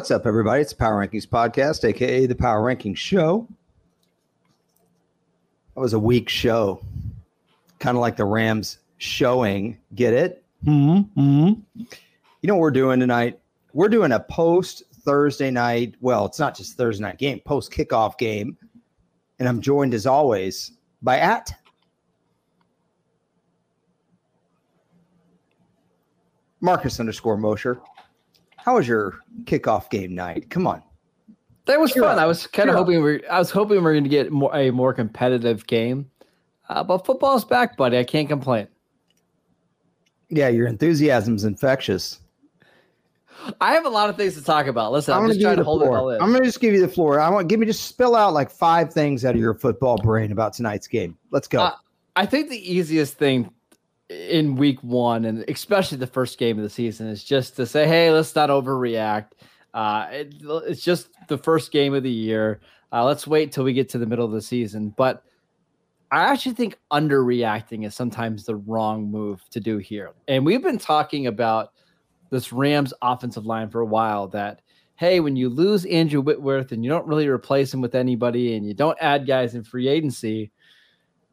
What's up, everybody? It's the Power Rankings Podcast, aka the Power Rankings Show. That was a weak show, kind of like the Rams showing. Get it? Mm-hmm. You know what we're doing tonight? We're doing a post Thursday night. Well, it's not just Thursday night game, post kickoff game. And I'm joined as always by at Marcus underscore Mosher. How was your kickoff game night? Come on. That was fun. up. I was kind of up. hoping we I was hoping we are going to get more, a more competitive game. Uh, but football's back, buddy. I can't complain. Yeah, your enthusiasm's infectious. I have a lot of things to talk about. Listen, I'm, gonna just trying to hold it floor. all in. I'm gonna just give you the floor. I want give me just spill out like five things out of your football brain about tonight's game. Let's go. Uh, I think the easiest thing in week one, and especially the first game of the season, is just to say, hey, let's not overreact. Uh, it, it's just the first game of the year. Uh, let's wait till we get to the middle of the season. But I actually think underreacting is sometimes the wrong move to do here. And we've been talking about this Rams offensive line for a while that, hey, when you lose Andrew Whitworth and you don't really replace him with anybody and you don't add guys in free agency,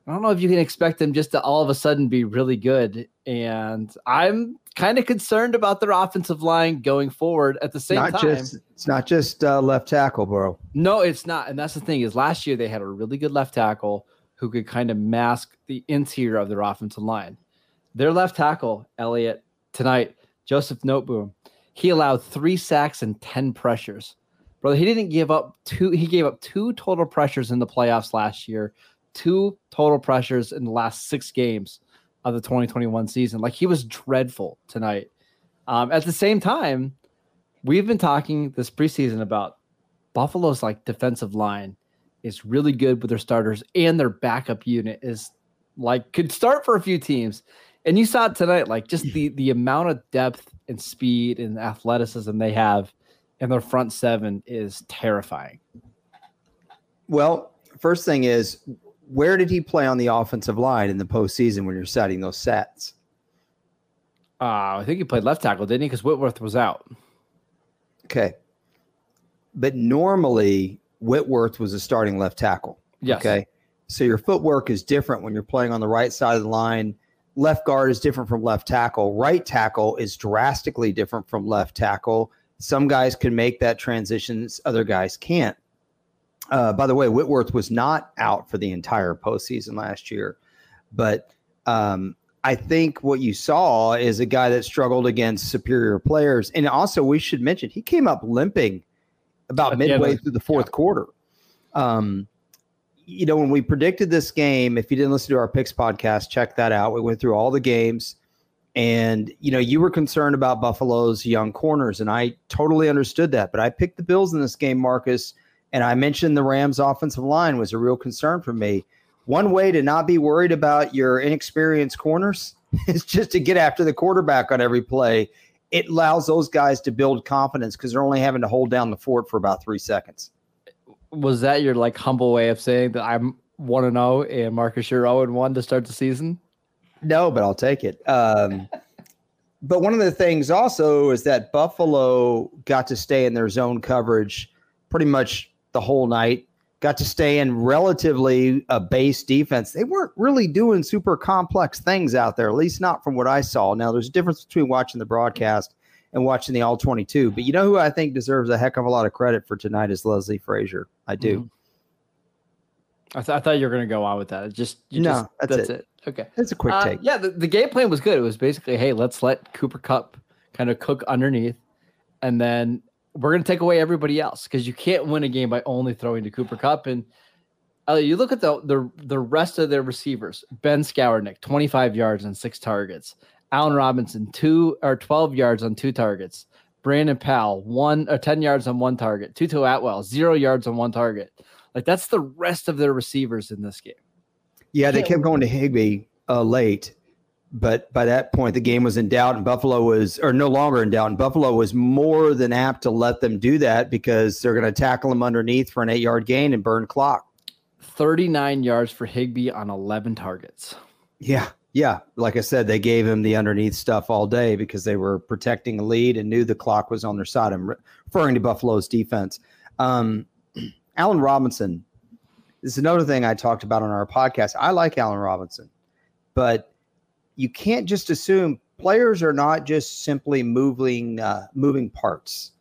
I don't know if you can expect them just to all of a sudden be really good. And I'm kind of concerned about their offensive line going forward at the same not time. just it's not just uh, left tackle, bro. No, it's not. And that's the thing is last year they had a really good left tackle who could kind of mask the interior of their offensive line. Their left tackle, Elliot, tonight, Joseph Noteboom, he allowed three sacks and 10 pressures. Brother, he didn't give up two, he gave up two total pressures in the playoffs last year, two total pressures in the last six games of the 2021 season. Like he was dreadful tonight. Um, at the same time, we've been talking this preseason about Buffalo's like defensive line is really good with their starters and their backup unit is like could start for a few teams. And you saw it tonight, like just the the amount of depth and speed and athleticism they have in their front seven is terrifying. Well, first thing is, where did he play on the offensive line in the postseason when you're setting those sets? Uh, I think he played left tackle, didn't he? Because Whitworth was out. Okay, but normally Whitworth was a starting left tackle. Yes. Okay. So your footwork is different when you're playing on the right side of the line. Left guard is different from left tackle. Right tackle is drastically different from left tackle. Some guys can make that transition, other guys can't. Uh, by the way, Whitworth was not out for the entire postseason last year, but um, I think what you saw is a guy that struggled against superior players. And also, we should mention he came up limping about midway through the fourth quarter. Um, you know, when we predicted this game, if you didn't listen to our picks podcast, check that out. We went through all the games, and you know, you were concerned about Buffalo's young corners, and I totally understood that. But I picked the Bills in this game, Marcus, and I mentioned the Rams' offensive line was a real concern for me. One way to not be worried about your inexperienced corners is just to get after the quarterback on every play. It allows those guys to build confidence because they're only having to hold down the fort for about three seconds. Was that your like humble way of saying that I'm one and zero and Marcus you're zero and one to start the season? No, but I'll take it. Um, but one of the things also is that Buffalo got to stay in their zone coverage pretty much the whole night. Got to stay in relatively a base defense. They weren't really doing super complex things out there, at least not from what I saw. Now, there's a difference between watching the broadcast and watching the all 22. But you know who I think deserves a heck of a lot of credit for tonight is Leslie Frazier. I do. I, th- I thought you were going to go on with that. It just you No, just, that's that's, it. it. Okay. that's a quick Uh, take. Yeah, the, the game plan was good. It was basically, hey, let's let Cooper Kupp kind of cook underneath, and then we're going to take away everybody else because you can't win a game by only throwing to Cooper Kupp. And uh, you look at the, the the rest of their receivers: Ben Skowronek, twenty five yards on six targets; Allen Robinson, two or twelve yards on two targets; Brandon Powell, one or ten yards on one target; Tutu Atwell, zero yards on one target. Like that's the rest of their receivers in this game. Yeah, they kept going to Higbee uh, late, but by that point, the game was in doubt, and Buffalo was, or no longer in doubt, and Buffalo was more than apt to let them do that because they're going to tackle them underneath for an eight yard gain and burn clock. 39 yards for Higbee on 11 targets. Yeah, Yeah, like I said, they gave him the underneath stuff all day because they were protecting a lead and knew the clock was on their side. I'm referring to Buffalo's defense. Um, Allen Robinson this is another thing I talked about on our podcast. I like Allen Robinson, but you can't just assume players are not just simply moving uh, moving parts.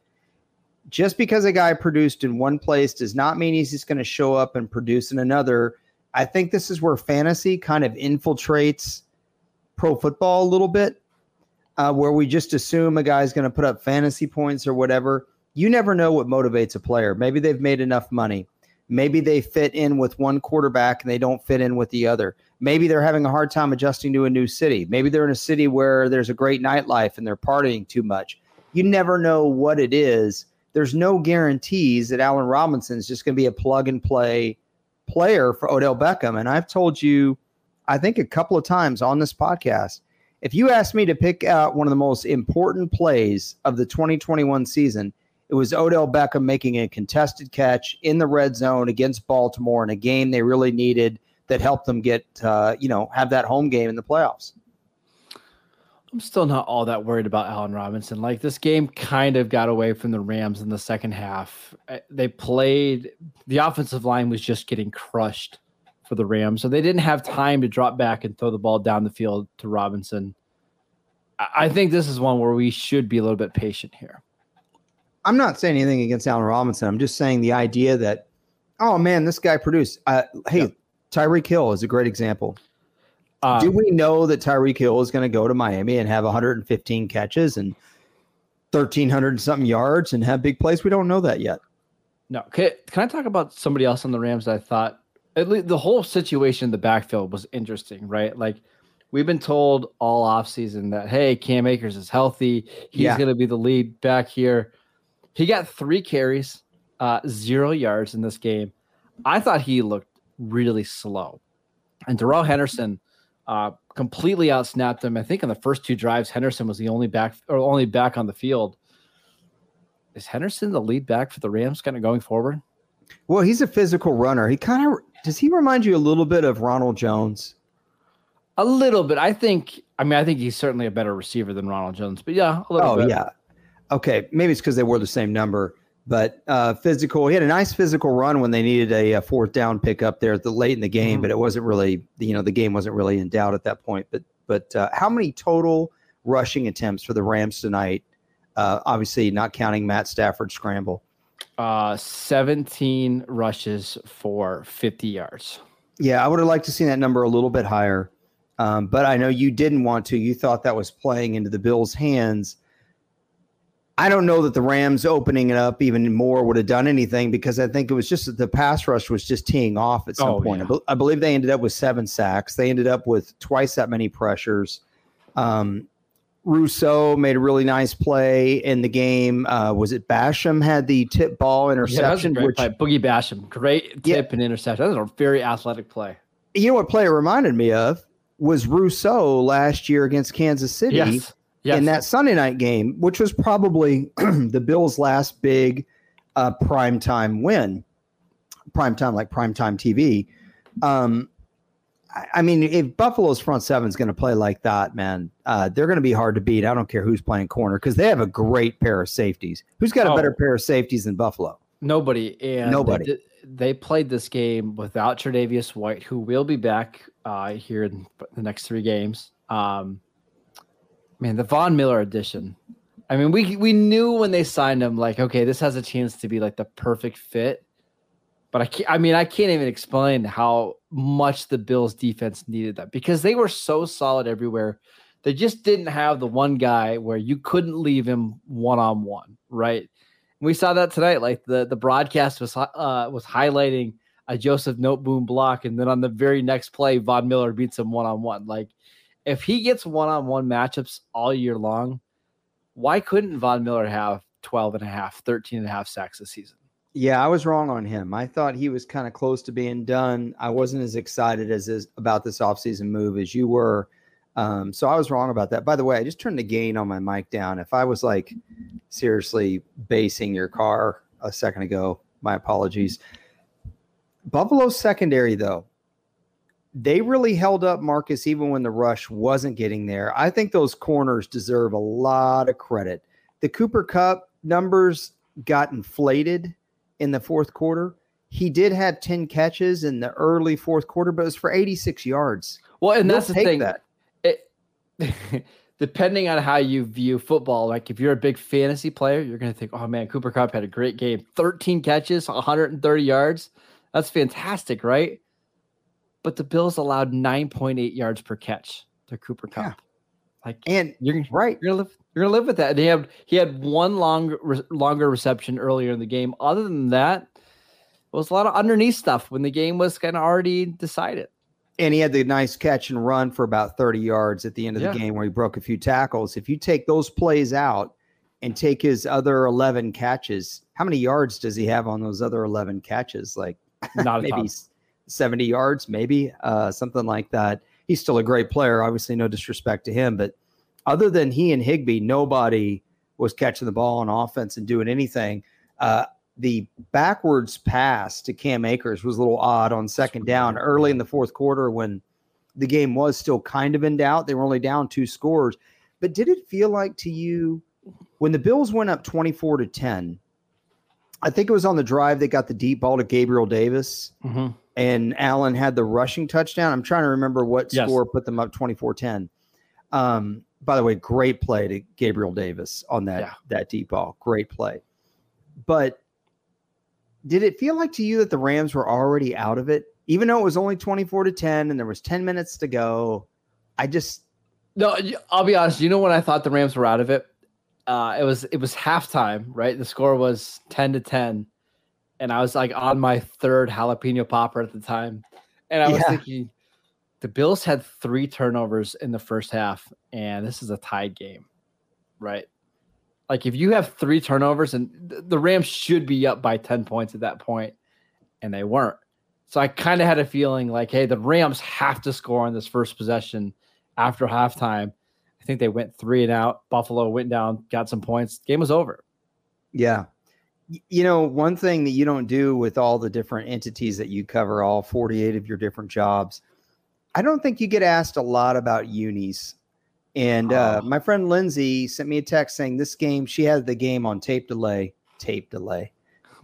Just because a guy produced in one place does not mean he's just going to show up and produce in another. I think this is where fantasy kind of infiltrates pro football a little bit, uh, where we just assume a guy's going to put up fantasy points or whatever. You never know what motivates a player. Maybe they've made enough money. Maybe they fit in with one quarterback and they don't fit in with the other. Maybe they're having a hard time adjusting to a new city. Maybe they're in a city where there's a great nightlife and they're partying too much. You never know what it is. There's no guarantees that Allen Robinson is just going to be a plug and play player for Odell Beckham. And I've told you, I think a couple of times on this podcast, if you asked me to pick out one of the most important plays of the 2021 season, it was Odell Beckham making a contested catch in the red zone against Baltimore in a game they really needed that helped them get, uh, you know, have that home game in the playoffs. I'm still not all that worried about Allen Robinson. Like this game kind of got away from the Rams in the second half. Uh, they played, the offensive line was just getting crushed for the Rams. So they didn't have time to drop back and throw the ball down the field to Robinson. I think this is one where we should be a little bit patient here. I'm not saying anything against Allen Robinson. I'm just saying the idea that, oh man, this guy produced. Uh, hey, yeah. Tyreek Hill is a great example. Um, Do we know that Tyreek Hill is going to go to Miami and have 115 catches and 1,300 something yards and have big plays? We don't know that yet. No. Can, can I talk about somebody else on the Rams that I thought at least the whole situation in the backfield was interesting, right? Like we've been told all offseason that, hey, Cam Akers is healthy. He's yeah. going to be the lead back here. He got three carries, uh, zero yards in this game. I thought he looked really slow. And Darrell Henderson uh, completely outsnapped him. I think in the first two drives, Henderson was the only back or only back on the field. Is Henderson the lead back for the Rams kind of going forward? Well, he's a physical runner. He kind of does he remind you a little bit of Ronald Jones? A little bit. I think I mean I think he's certainly a better receiver than Ronald Jones, but yeah, a little oh, bit. yeah okay, maybe it's because they wore the same number, but uh, physical. He had a nice physical run when they needed a, a fourth down pick up there at the late in the game, mm-hmm. but it wasn't really, you know, the game wasn't really in doubt at that point. But but uh, how many total rushing attempts for the Rams tonight? Uh, obviously, not counting Matt Stafford's scramble. Uh, 17 rushes for 50 yards. Yeah, I would have liked to see that number a little bit higher. Um, but I know you didn't want to. You thought that was playing into the Bills' hands. I don't know that the Rams opening it up even more would have done anything because I think it was just that the pass rush was just teeing off at some oh, point. Yeah. I, believe they ended up with seven sacks. They ended up with twice that many pressures. Um, Rousseau made a really nice play in the game. Uh, was it Basham had the tip ball interception? Yeah, which, Boogie Basham, great tip yeah. and interception. That was a very athletic play. You know what play it reminded me of was Rousseau last year against Kansas City. Yes yes. in that Sunday night game, which was probably the Bills' last big uh, prime time win, prime time like prime time TV. Um, I, I mean, if Buffalo's front seven is going to play like that, man, uh, they're going to be hard to beat. I don't care who's playing corner because they have a great pair of safeties. Who's got a oh. better pair of safeties than Buffalo? Nobody. And nobody. They, they played this game without Tre'Davious White, who will be back uh, here in the next three games. Um, Man, the Von Miller edition. I mean, we we knew when they signed him, like, okay, this has a chance to be like the perfect fit. But I can't, I mean, I can't even explain how much the Bills defense needed that because they were so solid everywhere. They just didn't have the one guy where you couldn't leave him one on one, right? And we saw that tonight. Like the the broadcast was uh, was highlighting a Joseph Noteboom block, and then on the very next play, Von Miller beats him one on one. Like if he gets one-on-one matchups all year long, why couldn't Von Miller have 12 and a half, 13 and a half sacks this season? Yeah, I was wrong on him. I thought he was kind of close to being done. I wasn't as excited as is about this offseason move as you were. Um, so I was wrong about that. By the way, I just turned the gain on my mic down. If I was like seriously basing your car a second ago, my apologies. Buffalo's secondary, though, they really held up Marcus even when the rush wasn't getting there. I think those corners deserve a lot of credit. The Cooper Kupp numbers got inflated in the fourth quarter. He did have 10 catches in the early fourth quarter, but it was for 86 yards. Well, and that's the thing. That. It, depending on how you view football, like if you're a big fantasy player, you're going to think, oh man, Cooper Kupp had a great game 13 catches, 130 yards. That's fantastic, right? But the Bills allowed 9.8 yards per catch to Cooper Kupp. Yeah. Like, and you're right. You're gonna live. You're gonna live with that. And he had he had one long re, longer reception earlier in the game. Other than that, it was a lot of underneath stuff when the game was kind of already decided. And he had the nice catch and run for about 30 yards at the end of yeah. the game where he broke a few tackles. If you take those plays out and take his other 11 catches, how many yards does he have on those other 11 catches? Like not maybe 70 yards, maybe uh, something like that. He's still a great player. Obviously, no disrespect to him, but other than he and Higbee, nobody was catching the ball on offense and doing anything. Uh, the backwards pass to Cam Akers was a little odd on second down early in the fourth quarter when the game was still kind of in doubt. They were only down two scores. But did it feel like to you when the Bills went up 24 to 10? I think it was on the drive they got the deep ball to Gabriel Davis mm-hmm. And Allen had the rushing touchdown. I'm trying to remember what yes. score put them up 24 10. Um, by the way, great play to Gabriel Davis on that, yeah. that deep ball. Great play. But did it feel like to you that the Rams were already out of it, even though it was only 24 to 10 and there was 10 minutes to go? I just no, I'll be honest. You know when I thought the Rams were out of it? Uh, it was it was halftime, right? The score was 10 to 10. And I was like on my third jalapeno popper at the time. And I was yeah. thinking, the Bills had three turnovers in the first half, and this is a tied game, right? Like if you have three turnovers and the Rams should be up by 10 points at that point and they weren't. So I kind of had a feeling like, hey, the Rams have to score on this first possession after halftime. I think they went three and out. Buffalo went down, got some points. Game was over. Yeah. You know, one thing that you don't do with all the different entities that you cover, all 48 of your different jobs, I don't think you get asked a lot about unis and uh, oh. my friend Lindsay sent me a text saying this game, she had the game on tape delay, tape delay,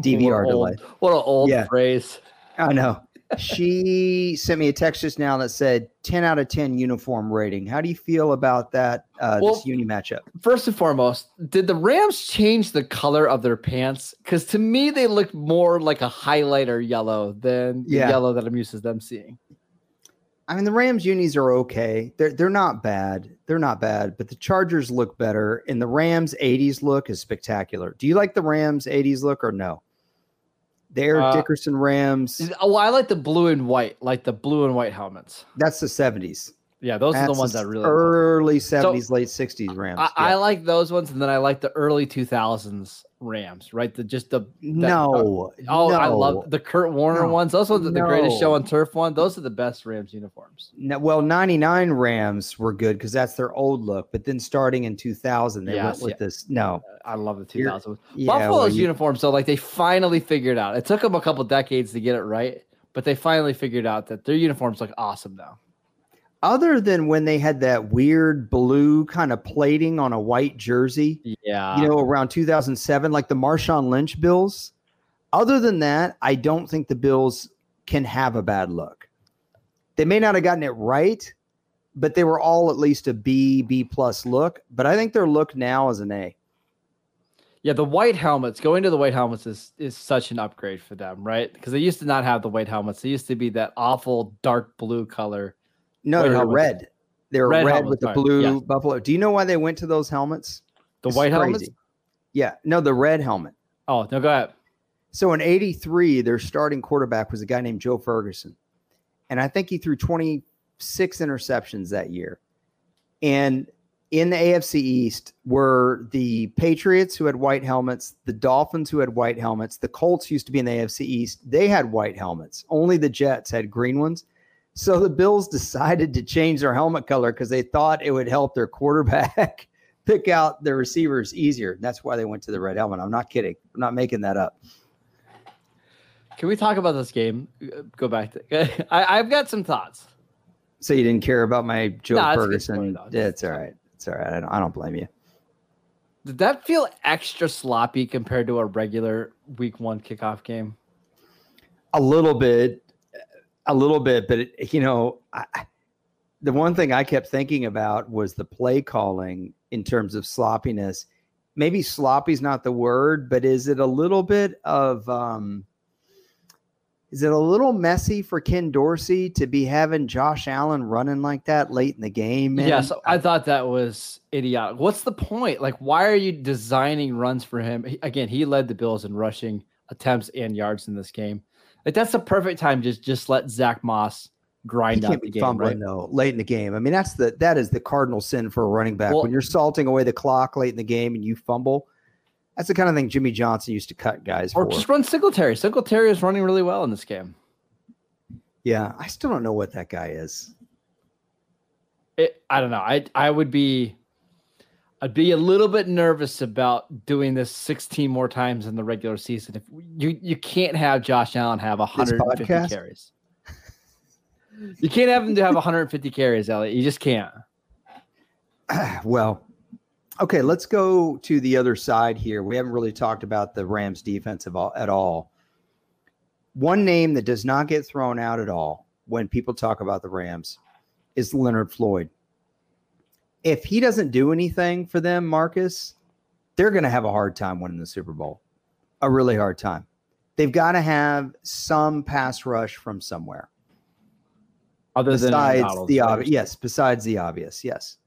DVR what delay. What an old yeah. phrase. I know. She sent me a text just now that said 10 out of 10 uniform rating. How do you feel about that, uh, well, this uni matchup? First and foremost, did the Rams change the color of their pants? Because to me, they looked more like a highlighter yellow than the yeah. yellow that I'm used to them seeing. I mean, the Rams unis are okay. They're they're not bad. They're not bad, but the Chargers look better, and the Rams 80s look is spectacular. Do you like the Rams 80s look or no? The Eric uh, Dickerson Rams. Oh, I like the blue and white, like the blue and white helmets. That's the 70s. Yeah, those That's are the ones that really early 70s, so, late 60s Rams. I, yeah. I, like those ones, and then I like the early 2000s Rams, right? The just the no. Uh, oh, no. I love the Kurt Warner no. ones. Those ones are the, no. greatest show on turf one. Those are the best Rams uniforms. No, well, 99 Rams were good because that's their old look, but then starting in 2000, they yes, went with yeah. this. No, I love the 2000. Yeah, Buffalo's well, you, uniforms, so like they finally figured out. It took them a couple decades to get it right, but they finally figured out that their uniforms look awesome now other than when they had that weird blue kind of plating on a white jersey, yeah, you know, around 2007, like the Marshawn Lynch Bills. Other than that, I don't think the Bills can have a bad look. They may not have gotten it right, but they were all at least a B, B plus look. But I think their look now is an A. Yeah, the white helmets, going to the white helmets is is such an upgrade for them, right? Because they used to not have the white helmets. They used to be that awful dark blue color no, they're red. They're red, red with the blue buffalo. Do you know why they went to those helmets? The white crazy. helmets? Yeah. No, the red helmet. Oh, no, go ahead. So in 83, their starting quarterback was a guy named Joe Ferguson. And I think he threw 26 interceptions that year. And in the AFC East were the Patriots who had white helmets, the Dolphins who had white helmets, the Colts used to be in the AFC East. They had white helmets. Only the Jets had green ones. So the Bills decided to change their helmet color because they thought it would help their quarterback pick out the receivers easier. That's why they went to the red helmet. I'm not kidding. I'm not making that up. Can we talk about this game? Go back to I, I've got some thoughts. So you didn't care about my Joe Nah, it's a good Ferguson? Yeah, it's all right. It's all right. I don't, I don't blame you. Did that feel extra sloppy compared to a regular week one kickoff game? A little bit, a little bit, but it, you know, I, the one thing I kept thinking about was the play calling in terms of sloppiness. Maybe sloppy is not the word, but is it a little bit of um, is it a little messy for Ken Dorsey to be having Josh Allen running like that late in the game? man? Yes, I thought that was idiotic. What's the point? Like, why are you designing runs for him? Again, he led the Bills in rushing attempts and yards in this game. Like, that's the perfect time to just just let Zach Moss he grind out can't the be game. fumbling Right? though late in the game. I mean, that's the that is the cardinal sin for a running back. Well- when you're salting away the clock late in the game and you fumble, that's the kind of thing Jimmy Johnson used to cut guys for. Or for. just run Singletary. Singletary is running really well in this game. yeah, I still don't know what that guy is. It, I don't know. I I would be, I'd be a little bit nervous about doing this 16 more times in the regular season. If you you can't have Josh Allen have 150 carries. You can't have him to have 150 carries, Elliot. You just can't. well, okay, let's go to the other side here. We haven't really talked about the Rams defense all, at all. One name that does not get thrown out at all when people talk about the Rams is Leonard Floyd. If he doesn't do anything for them, Marcus, they're going to have a hard time winning the Super Bowl. A really hard time. They've got to have some pass rush from somewhere Other than besides Donald the obvious. Yes, besides the obvious. Yes.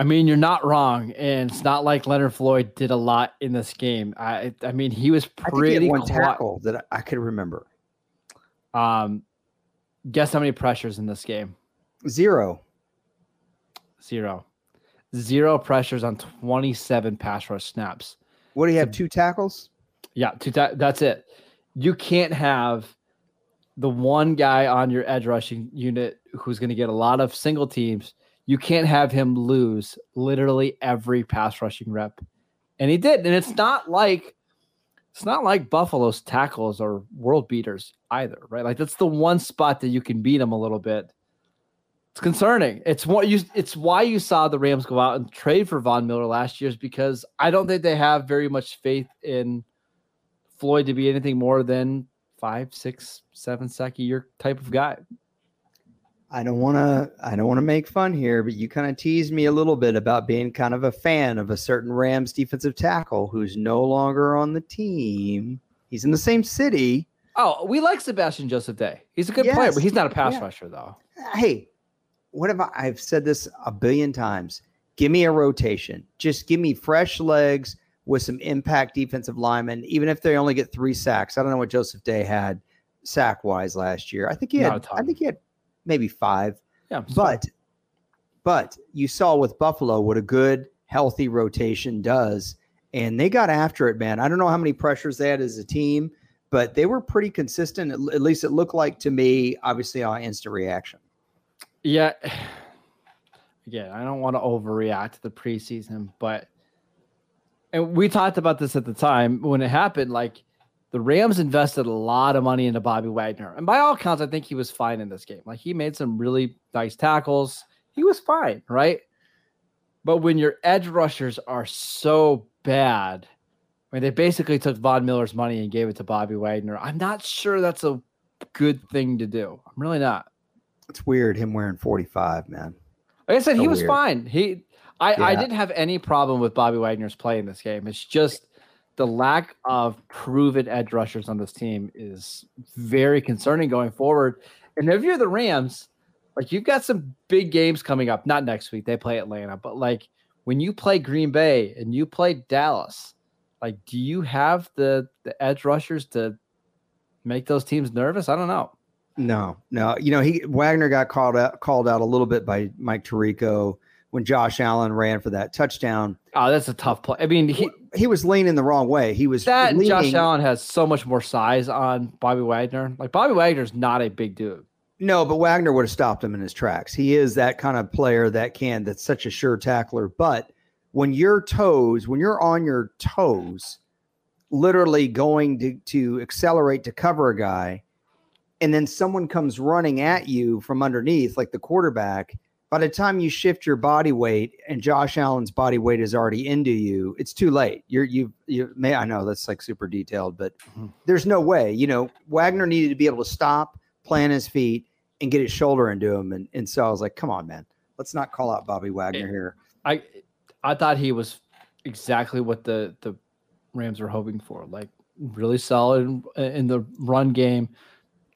I mean, you're not wrong, and it's not like Leonard Floyd did a lot in this game. I I mean, he was I think he pretty had one quiet. tackle that I I could remember. Um, guess how many pressures in this game? Zero. Zero. Zero pressures on 27 pass rush snaps. What do you have? Two tackles? Yeah, two ta- that's it. You can't have the one guy on your edge rushing unit who's going to get a lot of single teams. You can't have him lose literally every pass rushing rep. And he did. And it's not like it's not like Buffalo's tackles are world beaters either, right? Like that's the one spot that you can beat him a little bit. It's concerning. It's what you it's why you saw the Rams go out and trade for Von Miller last year is because I don't think they have very much faith in Floyd to be anything more than five, six, seven sack a year type of guy. I don't want to. I don't want to make fun here, but you kind of teased me a little bit about being kind of a fan of a certain Rams defensive tackle who's no longer on the team. He's in the same city. Oh, we like Sebastian Joseph Day. He's a good player, but he's not a pass Yeah. rusher though. Hey, what have I? I've said this a billion times. Give me a rotation. Just give me fresh legs with some impact defensive linemen, even if they only get three sacks. I don't know what Joseph Day had sack wise last year. I think he had. I think he had maybe five. Yeah, But but you saw with Buffalo what a good healthy rotation does, and they got after it, man. I don't know how many pressures they had as a team, but they were pretty consistent. At, at least it looked like to me. Obviously, on instant reaction. Yeah. Again, I don't want to overreact to the preseason, but and we talked about this at the time when it happened. Like the Rams invested a lot of money into Bobby Wagner, and by all accounts, I think he was fine in this game. Like he made some really nice tackles. He was fine, right? But when your edge rushers are so bad, I mean, they basically took Von Miller's money and gave it to Bobby Wagner. I'm not sure that's a good thing to do. I'm really not. It's weird him wearing forty five, man. Like I said, So he was weird. fine. He, I, I didn't have any problem with Bobby Wagner's play in this game. It's just the lack of proven edge rushers on this team is very concerning going forward. And if you're the Rams, like you've got some big games coming up. Not next week; they play Atlanta, but like when you play Green Bay and you play Dallas, like do you have the the edge rushers to make those teams nervous? I don't know. No, no. You know, he Wagner got called out called out a little bit by Mike Tirico when Josh Allen ran for that touchdown. Oh, that's a tough play. I mean, he, He was leaning the wrong way. He was that and Josh Allen has so much more size on Bobby Wagner. Like Bobby Wagner's not a big dude. No, but Wagner would have stopped him in his tracks. He is that kind of player that can, that's such a sure tackler. But when your toes, when you're on your toes, literally going to, to accelerate to cover a guy, and then someone comes running at you from underneath, like the quarterback, by the time you shift your body weight and Josh Allen's body weight is already into you, it's too late. You're you you may I know that's like super detailed, but mm-hmm. there's no way. You know, Wagner needed to be able to stop, plant his feet, and get his shoulder into him. And and so I was like, come on, man, let's not call out Bobby Wagner here. I I thought he was exactly what the the Rams were hoping for. Like really solid in, in the run game.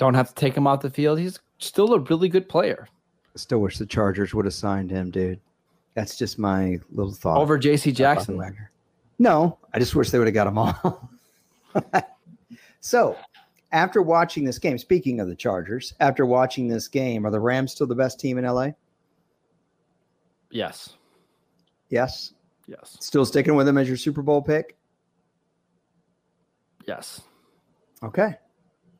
Don't have to take him off the field. He's still a really good player. I still wish the Chargers would have signed him, dude. That's just my little thought. Over JC Jackson. No, I just wish they would have got them all. so, after watching this game, speaking of the Chargers, after watching this game, are the Rams still the best team in LA? Yes. Yes. Yes. Still sticking with them as your Super Bowl pick? Yes. Okay.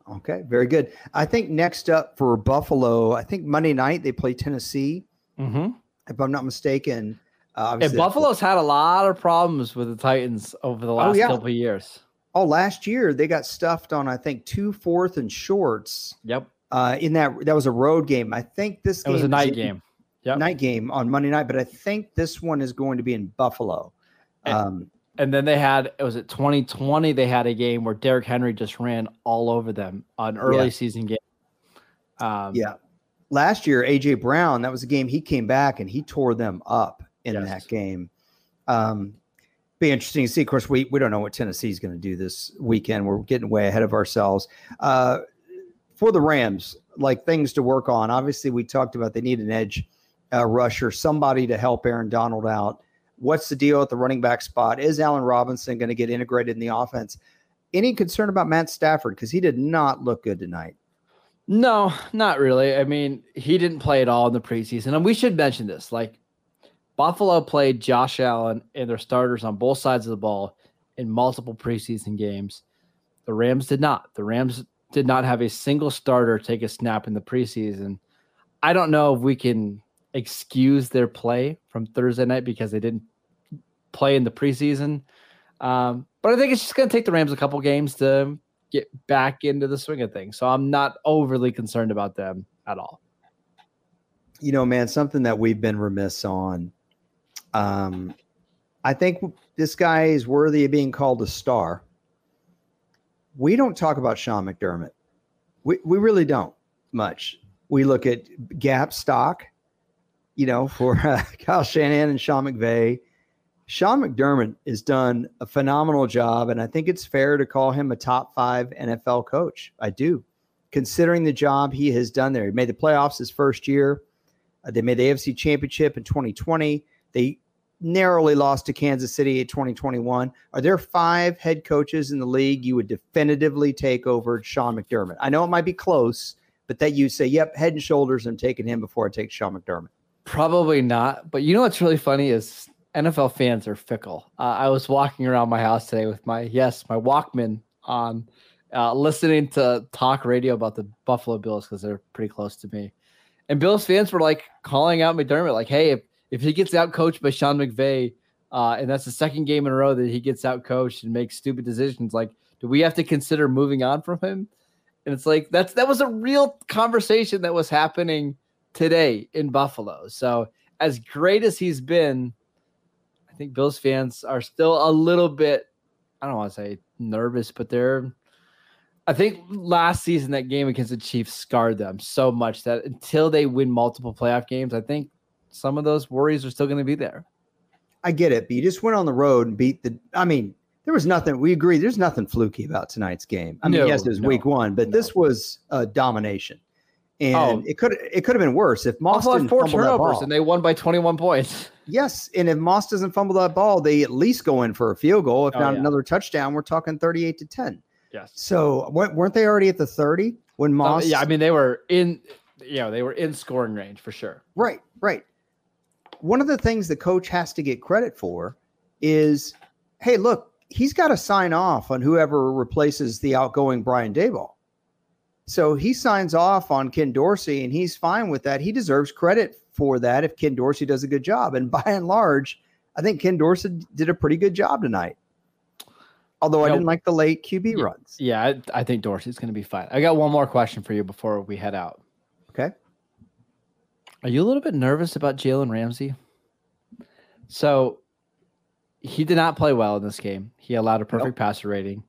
Okay, very good. I think next up for Buffalo, I think Monday night they play Tennessee. Mm-hmm. If I'm not mistaken. Uh, and Buffalo's had a lot of problems with the Titans over the oh, last oh, yeah. couple of years. Oh, last year they got stuffed on I think two fourth and shorts. Yep. Uh, in that that was a road game. I think this game was a night game. Yep. Night game on Monday night, but I think this one is going to be in Buffalo. Um, and then they had it was it 2020 they had a game where Derrick Henry just ran all over them an early yeah. season game. Um, yeah. Last year, AJ Brown, that was a game he came back and he tore them up in yes. that game. Um, be interesting to see. Of course, we we don't know what Tennessee's going to do this weekend. We're getting way ahead of ourselves. Uh, for the Rams, like things to work on. Obviously, we talked about they need an edge uh, rusher, somebody to help Aaron Donald out. What's the deal at the running back spot? Is Allen Robinson going to get integrated in the offense? Any concern about Matt Stafford because he did not look good tonight? No, not really. I mean, he didn't play at all in the preseason, and we should mention this. Like, Buffalo played Josh Allen and their starters on both sides of the ball in multiple preseason games. The Rams did not. The Rams did not have a single starter take a snap in the preseason. I don't know if we can excuse their play from Thursday night because they didn't play in the preseason. Um, but I think it's just going to take the Rams a couple games to get back into the swing of things. So I'm not overly concerned about them at all. You know, man, something that we've been remiss on. Um, I think this guy is worthy of being called a star. We don't talk about Sean McDermott. We, we really don't much. We look at gap stock, you know, for uh, Kyle Shanahan and Sean McVay Sean McDermott has done a phenomenal job, and I think it's fair to call him a top five NFL coach. I do, considering the job he has done there. He made the playoffs his first year. Uh, they made the AFC Championship in 2020. They narrowly lost to Kansas City in 2021. Are there five head coaches in the league you would definitively take over Sean McDermott? I know it might be close, but that you say, yep, head and shoulders, I'm taking him before I take Sean McDermott. Probably not. But you know what's really funny is NFL fans are fickle. Uh, I was walking around my house today with my yes, my Walkman on, uh, listening to talk radio about the Buffalo Bills because they're pretty close to me. And Bills fans were like calling out McDermott, like, "Hey, if, if he gets out coached by Sean McVay, uh, and that's the second game in a row that he gets out coached and makes stupid decisions, like, do we have to consider moving on from him?" And it's like that's that was a real conversation that was happening today in Buffalo. So as great as he's been think Bills fans are still a little bit, I don't want to say nervous, but they're, I think last season that game against the Chiefs scarred them so much that until they win multiple playoff games, I think some of those worries are still going to be there. I get it, but you just went on the road and beat the, I mean, there was nothing. We agree. There's nothing fluky about tonight's game. I mean, no, yes, it was no, week one, but no. this was a domination and oh. it could it could have been worse if Moss had four turnovers and they won by 21 points. Yes, and if Moss doesn't fumble that ball, they at least go in for a field goal. If oh, not yeah. another touchdown, we're talking 38 to 10. Yes. So weren't they already at the 30 when Moss? yeah, I mean they were in, you know, they were in scoring range for sure. Right, right. One of the things the coach has to get credit for is, hey, look, he's got to sign off on whoever replaces the outgoing Brian Daboll. So he signs off on Ken Dorsey and he's fine with that. He deserves credit for that if Ken Dorsey does a good job. And by and large, I think Ken Dorsey did a pretty good job tonight. Although I didn't like the late QB Yeah. runs. Yeah, I, I think Dorsey's going to be fine. I got one more question for you before we head out. Okay. Are you a little bit nervous about Jalen Ramsey? So he did not play well in this game. He allowed a perfect passer rating.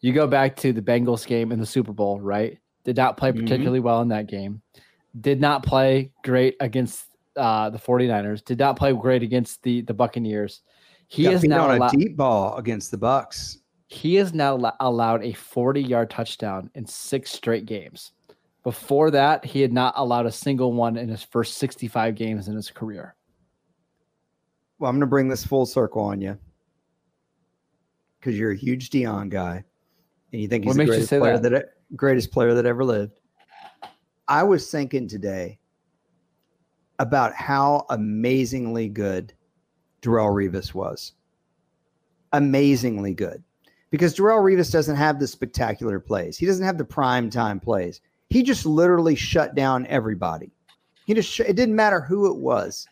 You go back to the Bengals game in the Super Bowl, right? Did not play Mhm. particularly well in that game. Did not play great against uh, the 49ers. Did not play great against the the Buccaneers. He is now on a deep ball against the Bucs. he has now allowed a 40 yard touchdown in six straight games. Before that, he had not allowed a single one in his first 65 games in his career. Well, I'm going to bring this full circle on you because you're a huge Deion guy, and you think he's What the greatest player that? that? greatest player that ever lived. I was thinking today about how amazingly good Darrelle Revis was. Amazingly good. Because Darrelle Revis doesn't have the spectacular plays. He doesn't have the prime time plays. He just literally shut down everybody. He just it didn't matter who it was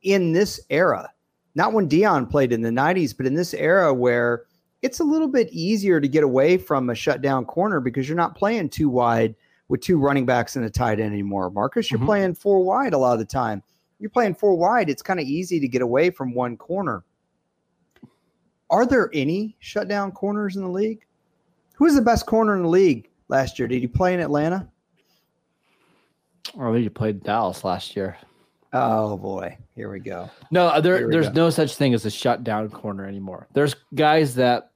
in this era. Not when Deion played in the 90s, but in this era where it's a little bit easier to get away from a shutdown corner because you're not playing too wide with two running backs and a tight end anymore. Marcus, you're Mhm. playing four wide a lot of the time. You're playing four wide, it's kind of easy to get away from one corner. Are there any shutdown corners in the league? Who was the best corner in the league last year? Did he play in Atlanta? Or think he played Dallas last year. Oh boy, here we go. No, uh, there, there's go. no such thing as a shutdown corner anymore. There's guys that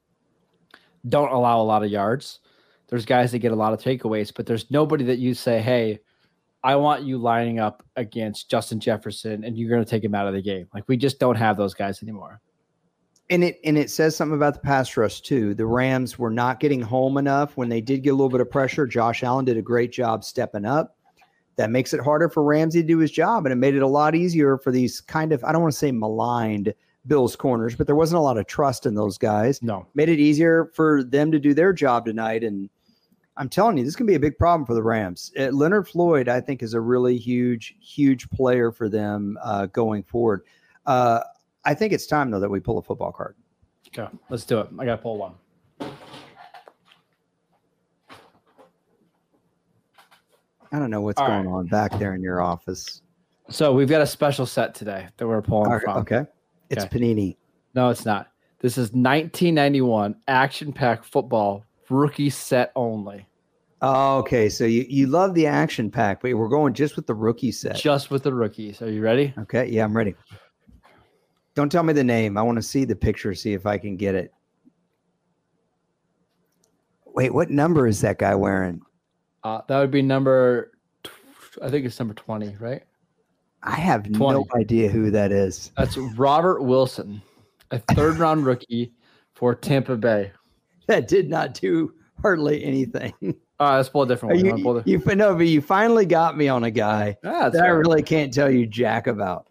don't allow a lot of yards. There's guys that get a lot of takeaways, but there's nobody that you say, hey, I want you lining up against Justin Jefferson and you're going to take him out of the game. Like, we just don't have those guys anymore. And it and it says something about the pass rush too. The Rams were not getting home enough when they did get a little bit of pressure. Josh Allen did a great job stepping up. That makes it harder for Ramsey to do his job, and it made it a lot easier for these kind of I don't want to say maligned Bills corners, but there wasn't a lot of trust in those guys. No. Made it easier for them to do their job tonight, and I'm telling you, this can be a big problem for the Rams. Uh, Leonard Floyd, I think, is a really huge, huge player for them uh, going forward. Uh, I think it's time though that we pull a football card. Okay, let's do it. I got to pull one. I don't know what's All going right. on back there in your office. So we've got a special set today that we're pulling right, from. okay. It's Okay. Panini. No, it's not. This is 1991 action pack football rookie set only, Oh, okay. So you, you love the action pack, but we're going just with the rookie set. just with the rookies. Are you ready? Okay. Yeah, I'm ready. Don't tell me the name. I want to see the picture, see if I can get it. Wait, what number is that guy wearing? Uh, that would be number, I think it's number 20, right? I have no idea who that is. That's Robert Wilson, a third round rookie for Tampa Bay. That did not do hardly anything. Uh, let's pull a different one. You you, the- you, no, but you finally got me on a guy Ah, that I really can't tell you jack about.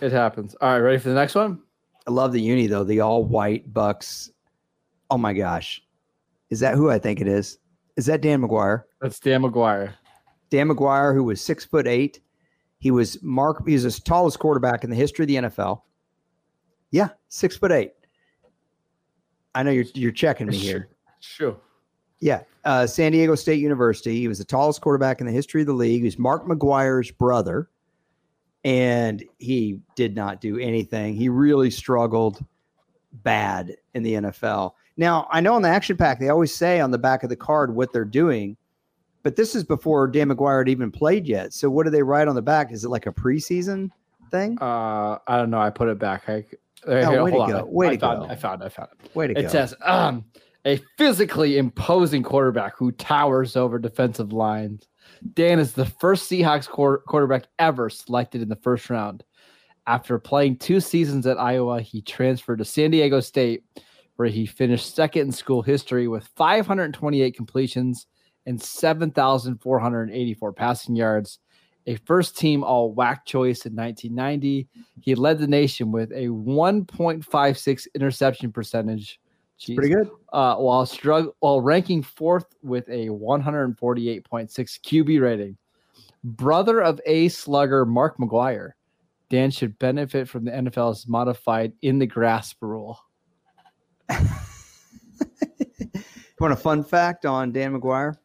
It happens. All right, ready for the next one? I love the uni though, the all white Bucs. Oh my gosh. Is that who I think it is? Is that Dan McGwire? That's Dan McGwire. Dan McGwire, who was six foot eight. He was Mark, he was the tallest quarterback in the history of the NFL. Yeah, six foot eight. I know you're you're checking me here. Sure. Yeah. Uh, San Diego State University. He was the tallest quarterback in the history of the league. He was Mark McGwire's brother. And he did not do anything. He really struggled bad in the NFL. Now, I know on the action pack, they always say on the back of the card what they're doing, but this is before Dan McGwire had even played yet. So, what do they write on the back? Is it like a preseason thing? Uh, I don't know. I put it back. I, there, Oh, here, way to on. go. Way I to found go. It. I found it. I found it. Way to It go. says, um, a physically imposing quarterback who towers over defensive lines. Dan is the first Seahawks quar- quarterback ever selected in the first round. After playing two seasons at Iowa, he transferred to San Diego State, where he finished second in school history with 528 completions and 7,484 passing yards. A first team all WAC choice in 1990. He led the nation with a 1.56 interception percentage. Pretty good. uh, while strugg- while ranking fourth with a 148.6 QB rating. Brother of A slugger Mark McGwire, Dan should benefit from the NFL's modified in the grasp rule. Want a fun fact on Dan McGwire?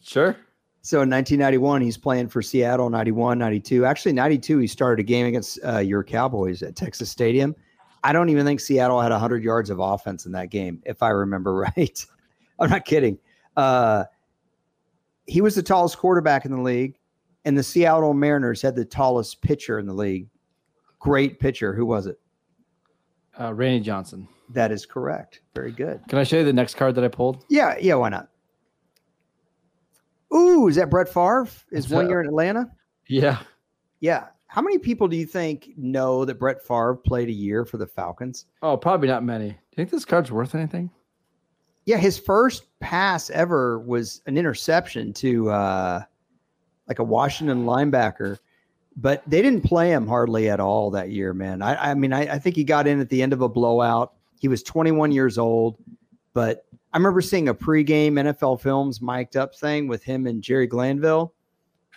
Sure. So in 1991, he's playing for Seattle, 91, 92. Actually, 92, he started a game against uh, your Cowboys at Texas Stadium. I don't even think Seattle had 100 yards of offense in that game, if I remember right. I'm not kidding. Uh, he was the tallest quarterback in the league, and the Seattle Mariners had the tallest pitcher in the league. Great pitcher. Who was it? Uh, Randy Johnson. That is correct. Very good. Can I show you the next card that I pulled? Yeah, yeah, why not? Ooh, is that Brett Favre? Is, one year in Atlanta? Yeah. Yeah. How many people do you think know that Brett Favre played a year for the Falcons? Oh, probably not many. Do you think this card's worth anything? Yeah, his first pass ever was an interception to uh, like a Washington linebacker, but they didn't play him hardly at all that year, man. I, I mean, I, I think he got in at the end of a blowout. He was 21 years old, but I remember seeing a pregame NFL Films mic'd up thing with him and Jerry Glanville,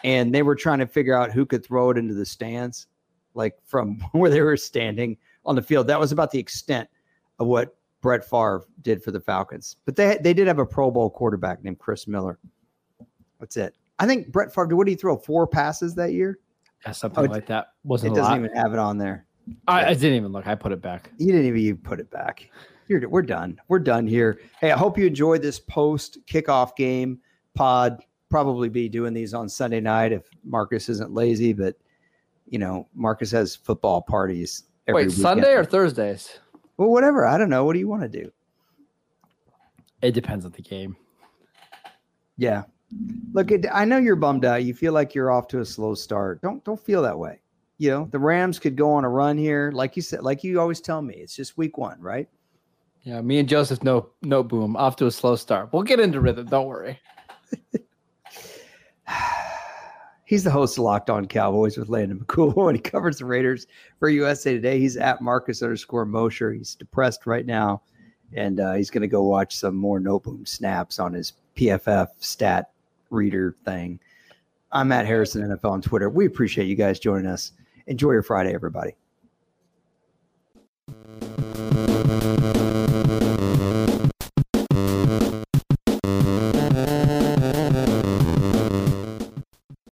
and they were trying to figure out who could throw it into the stands, like from where they were standing on the field. That was about the extent of what Brett Favre did for the Falcons. But they they did have a Pro Bowl quarterback named Chris Miller. That's it. I think Brett Favre. What did he throw? Four passes that year. Yeah, something Oh, like that. It Wasn't a doesn't lot. even have it on there. I, I didn't even look. I put it back. You didn't even you put it back. You're, we're done. We're done here. Hey, I hope you enjoyed this post kickoff game pod. Probably be doing these on Sunday night if Marcus isn't lazy, but you know Marcus has football parties. Every Wait, weekend. Sunday or Thursdays? well, whatever. I don't know. What do you want to do? It depends on the game. Yeah. Look, it, I know you're bummed out. You feel like you're off to a slow start. Don't don't feel that way. You know, the Rams could go on a run here, like you said, like you always tell me. It's just week one, right? Yeah, me and Joseph no no boom off to a slow start. We'll get into rhythm. Don't worry. He's the host of Locked On Cowboys with Landon McCool, and he covers the Raiders for USA Today. He's at Marcus underscore Mosher. He's depressed right now, and uh, he's going to go watch some more Noteboom snaps on his PFF stat reader thing. I'm Matt Harrison, NFL on Twitter. We appreciate you guys joining us. Enjoy your Friday, everybody.